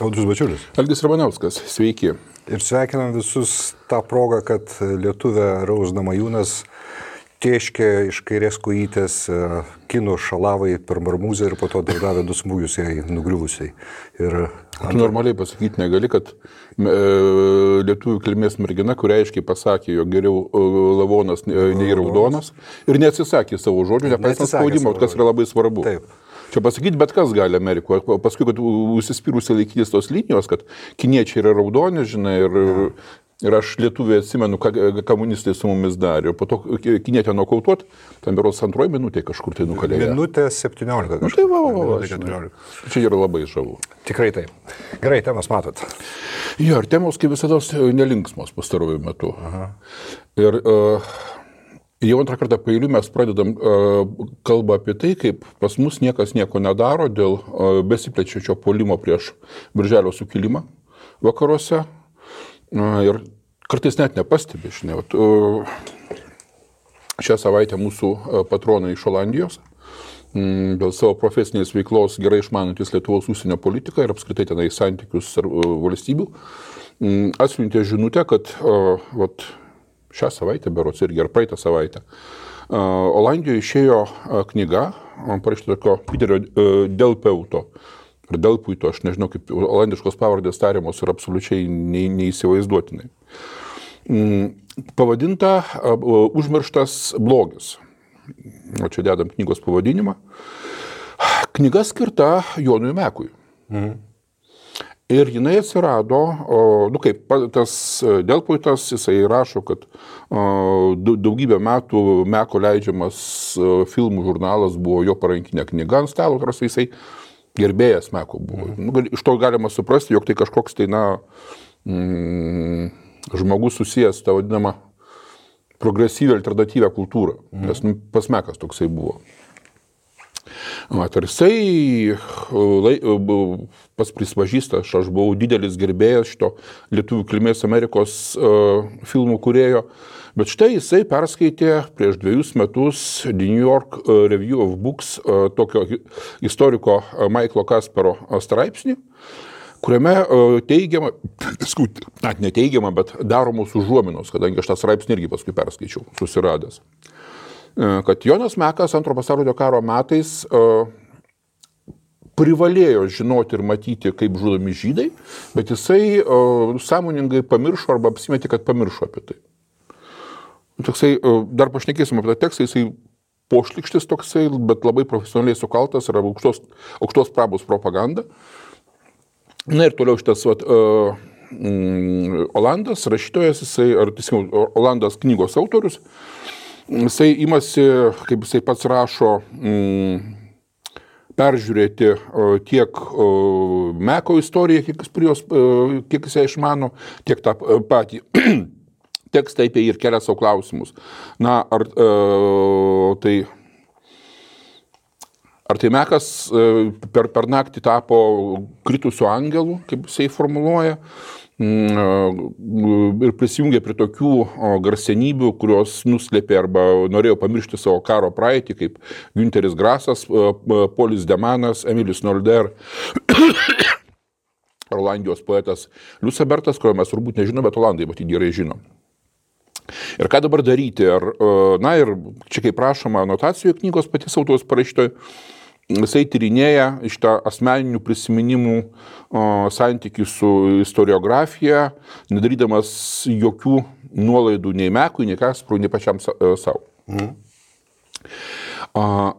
Audrius Bačiulis. Algis Ramanauskas, sveiki. Ir sveikinam visus tą progą, kad lietuvė Rausdama Jūnas tieškė iš kairės kojytės e, kinų šalavai per marmūzę ir po to dar davė du smūgius jai nugriuvusiai. Ir Tu normaliai pasakyti negali, kad e, lietuvių kilmės mergina, kuria aiškiai pasakė, jog geriau e, lavonas nei raudonas ir neatsisakė savo žodžių, nepaisant spaudimo, kas yra labai svarbu. Taip. Čia pasakyti bet kas gali Amerikoje. O Paskui, kad užsispyrusi laikytis tos linijos, kad kiniečiai yra raudoni, žinai, ir, ir aš lietuviai atsimenu, ką komunistai su mumis darė. Po to kinietę nokautuot, ten beros antroji minutė kažkur tai nukalė. minutė 17. Nu, tai va, va, va. 14. Čia yra labai žavu. Tikrai taip. Gerai, temas matot. Jo, ir temos kaip visada nelinksmos pastaruoju metu. Aha. Ir uh, jau antrą kartą pailiui mes pradedam uh, kalbą apie tai, kaip pas mus niekas nieko nedaro dėl uh, besiplečiančio polimo prieš Birželio sukilimą vakaruose. Uh, ir kartais net nepastebi, žinai. Uh, šią savaitę mūsų patronai iš Olandijos dėl savo profesinės veiklos gerai išmanantis Lietuvos užsienio politiką ir apskritai tenai santykius ar valstybių, atsiuntė žinutę, kad vat, šią savaitę, berots irgi ar praeitą savaitę, Olandijoje išėjo knyga, parašyta tokio Piterio uh, Delpeuto. Ar Delpuito, aš nežinau, kaip olandiškos pavardės tariamos ir absoliučiai neįsivaizduotinai. Mm, pavadinta Užmirštas blogis. O čia dedam knygos pavadinimą. Knyga skirta Jonui Mekui. Mhm. Ir jinai atsirado, nu kaip, tas e, Delpuitas, jisai rašo, kad dau- daugybę metų Meko leidžiamas e, filmų žurnalas buvo jo parankinė knyga ant stalo, tarsi jisai gerbėjas Meko buvo. Nu, gal- iš to galima suprasti, jog tai kažkoks tai, na, mm, žmogus susijęs su tą vadinamą progresyvę alternatyvę kultūrą, nes nu, pas Mekas toksai buvo. Mat, ir jisai lai, bu- pas prispažįsta, aš, aš buvau didelis gerbėjas šito lietuvių kilmės Amerikos uh, filmų kurėjo, bet štai jisai perskaitė prieš dviejus metus New York Review of Books uh, tokio istoriko Michaelo Kaspero straipsnį, kuriame teigiama, net neteigiama, bet daromos užuominos, kadangi aš tą straipsnį irgi paskui perskaičiau, susiradęs. e, kad Jonas Mekas antro pasaulinio karo metais e, privalėjo žinoti ir matyti, kaip žudomi žydai, bet jisai e, sąmoningai pamiršo arba apsimetė, kad pamiršo apie tai. Toksai, e, dar pašnekėsim apie tą tekstą, jisai pošlikštis toksai, bet labai profesionaliai sukaltas yra aukštos, aukštos prabos propaganda. Na ir toliau šitas vat, uh, Olandas, rašytojas, jisai, ar tiesiog Olandas knygos autorius, jisai imasi, kaip jisai pats rašo, mm, peržiūrėti tiek Meko istoriją, kiek jis, jos, kiek jis ją išmano, tiek tą e, patį tekstą apie jį ir kelia savo klausimus. Na, ar e, tai Ar tai Mekas e, per, per naktį tapo kritusiu angelu, kaip jisai formuluoja, ir prisijungė prie tokių garsenybių, kurios nuslėpė arba norėjo pamiršti savo karo praeitį, kaip Günteris Grasas, Polis Demanas, Emilis Nolder. Olandijos poetas Liusebertas, kurio mes turbūt nežinome, bet Olandai matyt gerai žino. Ir ką dabar daryti? Ar, na ir čia kaip prašoma anotacijoje knygos patys autos parašytoje, jisai tyrinėja iš tą asmeninių prisiminimų santykių su istoriografija, nedarydamas jokių nuolaidų nei Mekui, nei Kasprui, nei pačiam sa- e, savo. A,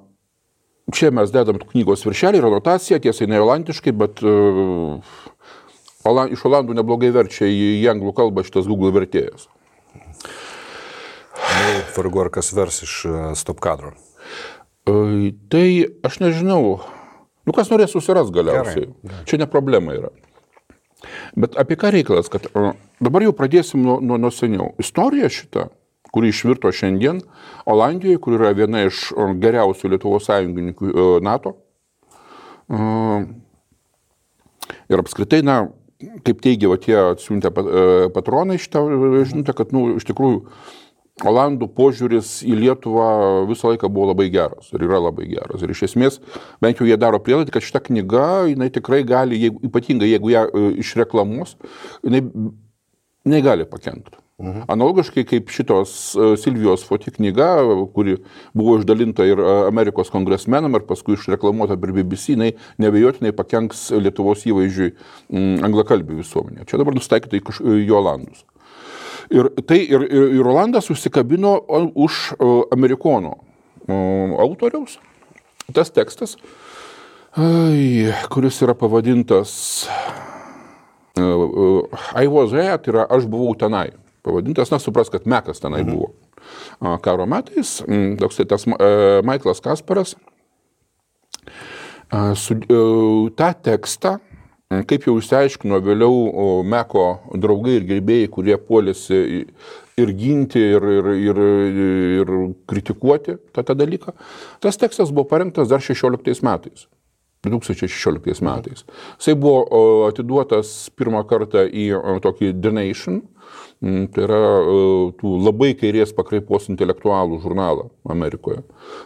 Čia mes dedam knygos viršelį ir anotaciją, tiesa, ne olandiškai, bet uh, iš olandų neblogai verčia į, į anglų kalbą šitas Google vertėjas. Nu, vargu ar kas vers iš e, stop kadro. Tai aš nežinau, nu kas norės susiras galiausiai. Gerai, Čia ne problema yra. Bet apie ką reikalas, kad dabar jau pradėsim nuo, nuo, nuo seniau. Istorija šita, kuri išvirto šiandien Olandijoje, kur yra viena iš geriausių Lietuvos sąjungininkų NATO. Ir apskritai, na, kaip teigia tie atsiuntę pa- patronai šitą žinutę, kad, nu, iš tikrųjų, Olandų požiūris į Lietuvą visą laiką buvo labai geras ir yra labai geras. Ir iš esmės, bent jau jie daro prielaidą, kad šita knyga, jinai tikrai gali, jeigu, ypatingai jeigu ją e, išreklamos, jinai, jinai gali pakengti. Mhm. Analogiškai kaip šitos e, Silvijos Foti knyga, kuri buvo išdalinta ir Amerikos kongresmenam ir paskui išreklamuota per BBC, jinai nebejotinai pakenks Lietuvos įvaizdžiui anglakalbių visuomenė. Čia dabar nustaikyta į, į Olandus. Ir tai ir, ir, ir Rolandas užsikabino už amerikono autoriaus. Tas tekstas, kuris yra pavadintas I was there, tai yra aš buvau tenai. Pavadintas, na, supras, kad Mekas tenai mhm. buvo. Karo metais, toks tai tas Michaelas Kasparas, su, tą tekstą Kaip jau išsiaiškino vėliau Meko draugai ir gerbėjai, kurie puolėsi ir ginti, ir, ir, ir, ir kritikuoti tą, tą dalyką, tas tekstas buvo parengtas dar 16 metais. 2016 metais. Jisai buvo atiduotas pirmą kartą į tokį The Nation, Mm, tai yra tų labai kairės pakraipos intelektualų žurnalą Amerikoje,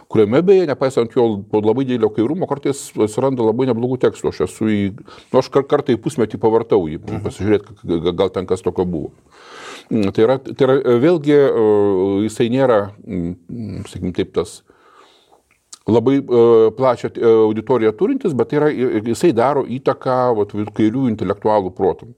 kuriame beje, nepaisant jo labai didelio kairumo, kartais atsiranda labai neblogų tekstų. Aš esu į, nu, aš kartą į pusmetį pavartau jį, mhm. pasižiūrėti, gal ten kas tokio buvo. Tai yra, tai yra vėlgi, jisai nėra, sakykim, taip tas labai plačią auditoriją turintis, bet tai yra, jisai daro įtaką vat, kairių intelektualų protam.